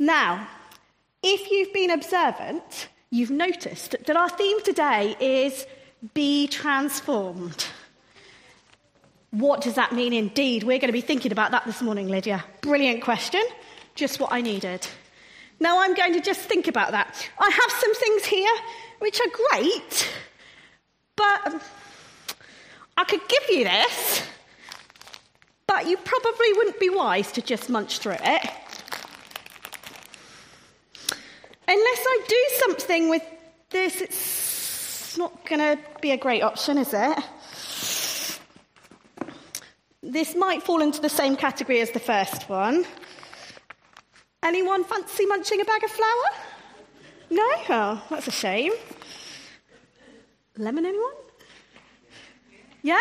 Now, if you've been observant, you've noticed that our theme today is be transformed. What does that mean indeed? We're going to be thinking about that this morning, Lydia. Brilliant question. Just what I needed. Now I'm going to just think about that. I have some things here which are great, but um, I could give you this, but you probably wouldn't be wise to just munch through it. Unless I do something with this, it's not going to be a great option, is it? This might fall into the same category as the first one. Anyone fancy munching a bag of flour? No? Oh, that's a shame. Lemon, anyone? Yeah?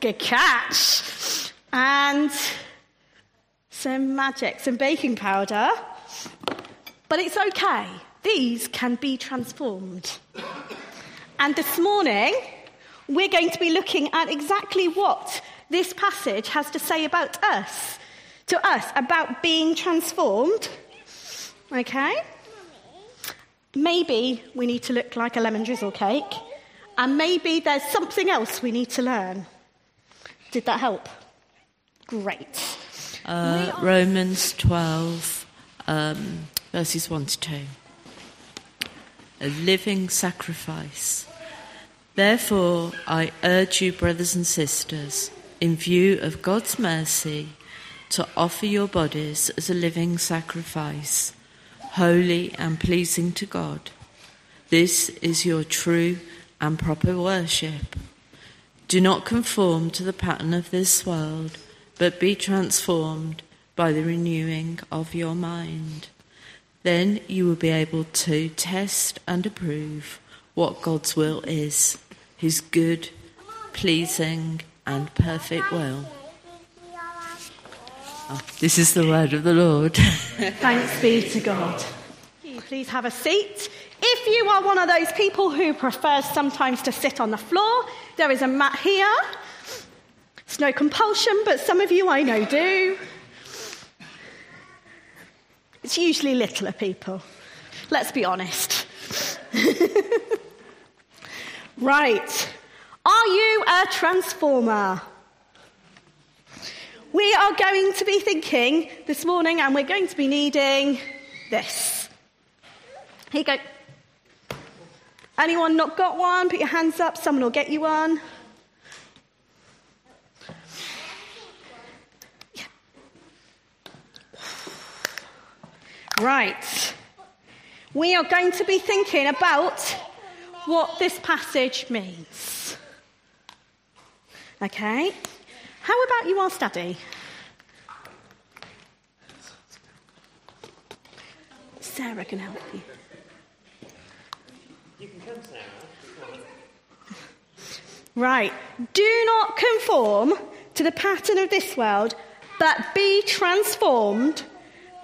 Good catch. And some magic, some baking powder. But it's okay. These can be transformed. And this morning, we're going to be looking at exactly what this passage has to say about us, to us, about being transformed. Okay? Maybe we need to look like a lemon drizzle cake, and maybe there's something else we need to learn. Did that help? Great. Uh, Romans 12, um, verses 1 to 2. A living sacrifice. Therefore, I urge you, brothers and sisters, in view of God's mercy, to offer your bodies as a living sacrifice, holy and pleasing to God. This is your true and proper worship. Do not conform to the pattern of this world, but be transformed by the renewing of your mind. Then you will be able to test and approve what God's will is, his good, pleasing, and perfect will. Oh, this is the word of the Lord. Thanks be to God. Please have a seat. If you are one of those people who prefers sometimes to sit on the floor, there is a mat here. It's no compulsion, but some of you I know do. It's usually littler people. Let's be honest. right. Are you a transformer? We are going to be thinking this morning, and we're going to be needing this. Here you go. Anyone not got one? Put your hands up. Someone will get you one. Right. We are going to be thinking about what this passage means. Okay? How about you all study? Sarah can help you. You can come, Sarah. Right. Do not conform to the pattern of this world, but be transformed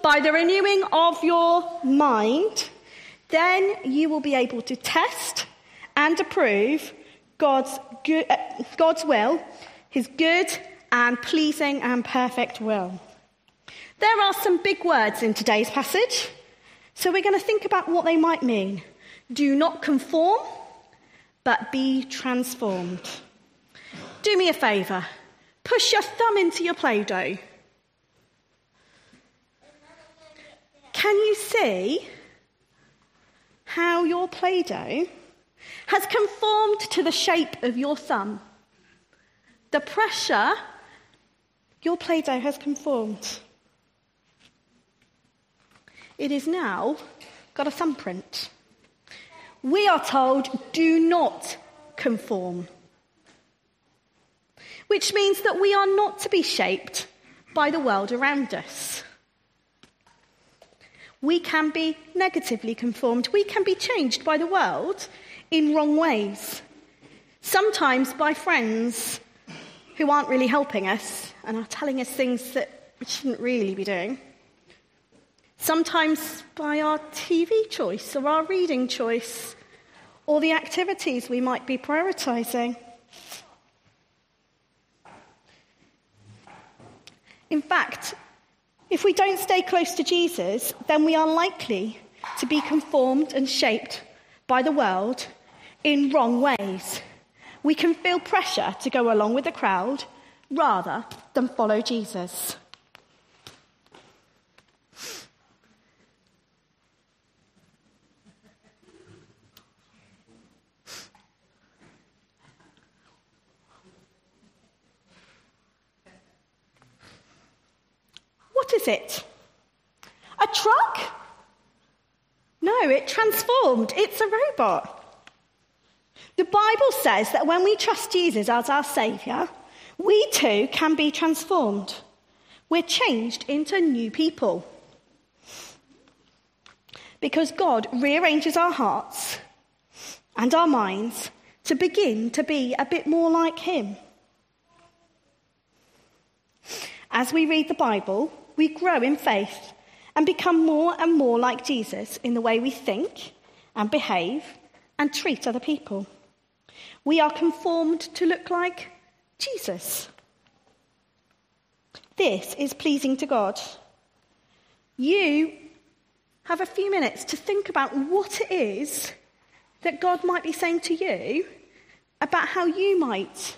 by the renewing of your mind, then you will be able to test and approve God's, good, uh, God's will, his good and pleasing and perfect will. There are some big words in today's passage, so we're going to think about what they might mean. Do not conform, but be transformed. Do me a favour. Push your thumb into your Play Doh Can you see how your Play Doh has conformed to the shape of your thumb? The pressure, your Play Doh has conformed. It is now got a thumbprint. We are told, do not conform. Which means that we are not to be shaped by the world around us. We can be negatively conformed. We can be changed by the world in wrong ways. Sometimes by friends who aren't really helping us and are telling us things that we shouldn't really be doing. Sometimes by our TV choice or our reading choice or the activities we might be prioritizing. In fact, If we don't stay close to Jesus, then we are likely to be conformed and shaped by the world in wrong ways. We can feel pressure to go along with the crowd rather than follow Jesus. It? A truck? No, it transformed. It's a robot. The Bible says that when we trust Jesus as our Saviour, we too can be transformed. We're changed into new people. Because God rearranges our hearts and our minds to begin to be a bit more like Him. As we read the Bible, we grow in faith and become more and more like Jesus in the way we think and behave and treat other people. We are conformed to look like Jesus. This is pleasing to God. You have a few minutes to think about what it is that God might be saying to you about how you might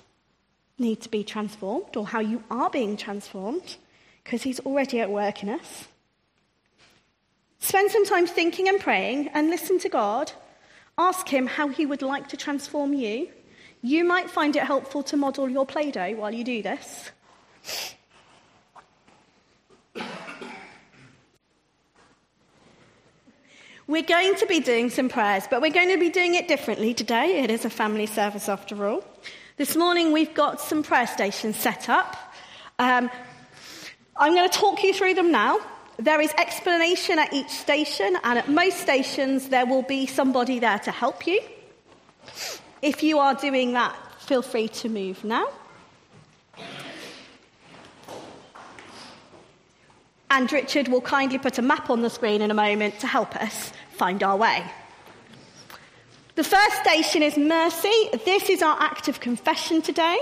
need to be transformed or how you are being transformed because He's already at work in us. Spend some time thinking and praying and listen to God. Ask Him how He would like to transform you. You might find it helpful to model your Play Doh while you do this. We're going to be doing some prayers, but we're going to be doing it differently today. It is a family service after all. This morning we've got some prayer stations set up. Um, I'm going to talk you through them now. There is explanation at each station, and at most stations, there will be somebody there to help you. If you are doing that, feel free to move now. And Richard will kindly put a map on the screen in a moment to help us find our way. The first station is mercy. This is our act of confession today.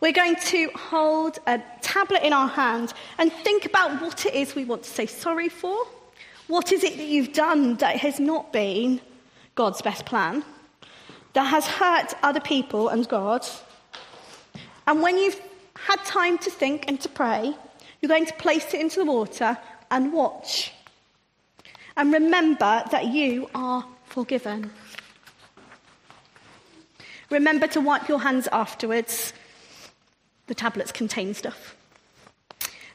We're going to hold a tablet in our hand and think about what it is we want to say sorry for. What is it that you've done that has not been God's best plan, that has hurt other people and God? And when you've had time to think and to pray, you're going to place it into the water and watch. And remember that you are forgiven. Remember to wipe your hands afterwards. The tablets contain stuff.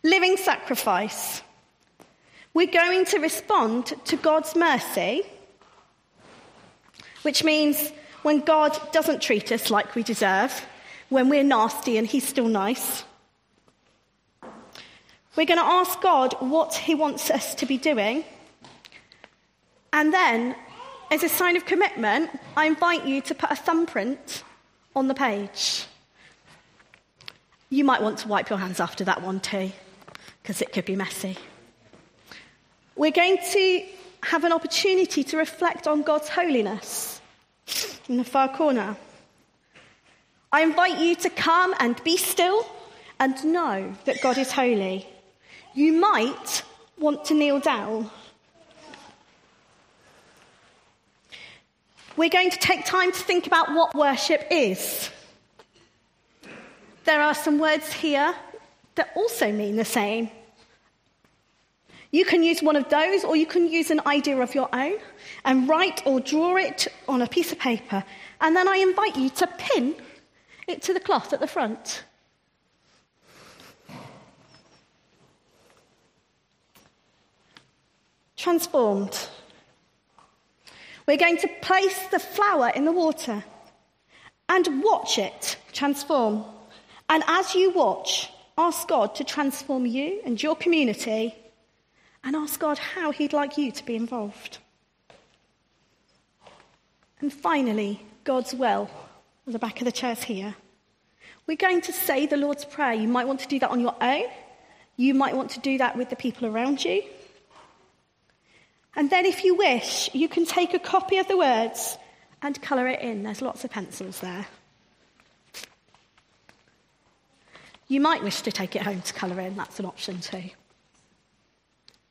Living sacrifice. We're going to respond to God's mercy, which means when God doesn't treat us like we deserve, when we're nasty and He's still nice. We're going to ask God what He wants us to be doing. And then, as a sign of commitment, I invite you to put a thumbprint on the page. You might want to wipe your hands after that one too, because it could be messy. We're going to have an opportunity to reflect on God's holiness in the far corner. I invite you to come and be still and know that God is holy. You might want to kneel down. We're going to take time to think about what worship is. There are some words here that also mean the same. You can use one of those, or you can use an idea of your own and write or draw it on a piece of paper. And then I invite you to pin it to the cloth at the front. Transformed. We're going to place the flower in the water and watch it transform. And as you watch, ask God to transform you and your community and ask God how He'd like you to be involved. And finally, God's will, at the back of the chairs here. We're going to say the Lord's Prayer. You might want to do that on your own. You might want to do that with the people around you. And then, if you wish, you can take a copy of the words and colour it in. There's lots of pencils there. You might wish to take it home to colour in, that's an option too.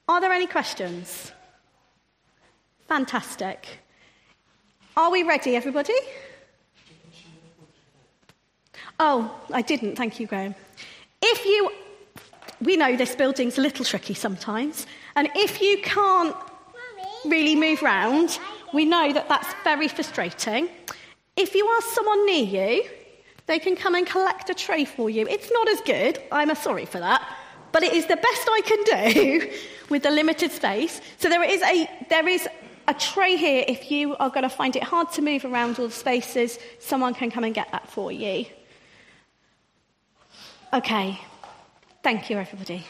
Are there any questions? Fantastic. Are we ready, everybody? Oh, I didn't. Thank you, Graham. If you, we know this building's a little tricky sometimes, and if you can't really move round, we know that that's very frustrating. If you ask someone near you, they can come and collect a tray for you. It's not as good, I'm sorry for that, but it is the best I can do with the limited space. So there is a, there is a tray here if you are going to find it hard to move around all the spaces, someone can come and get that for you. Okay, thank you, everybody.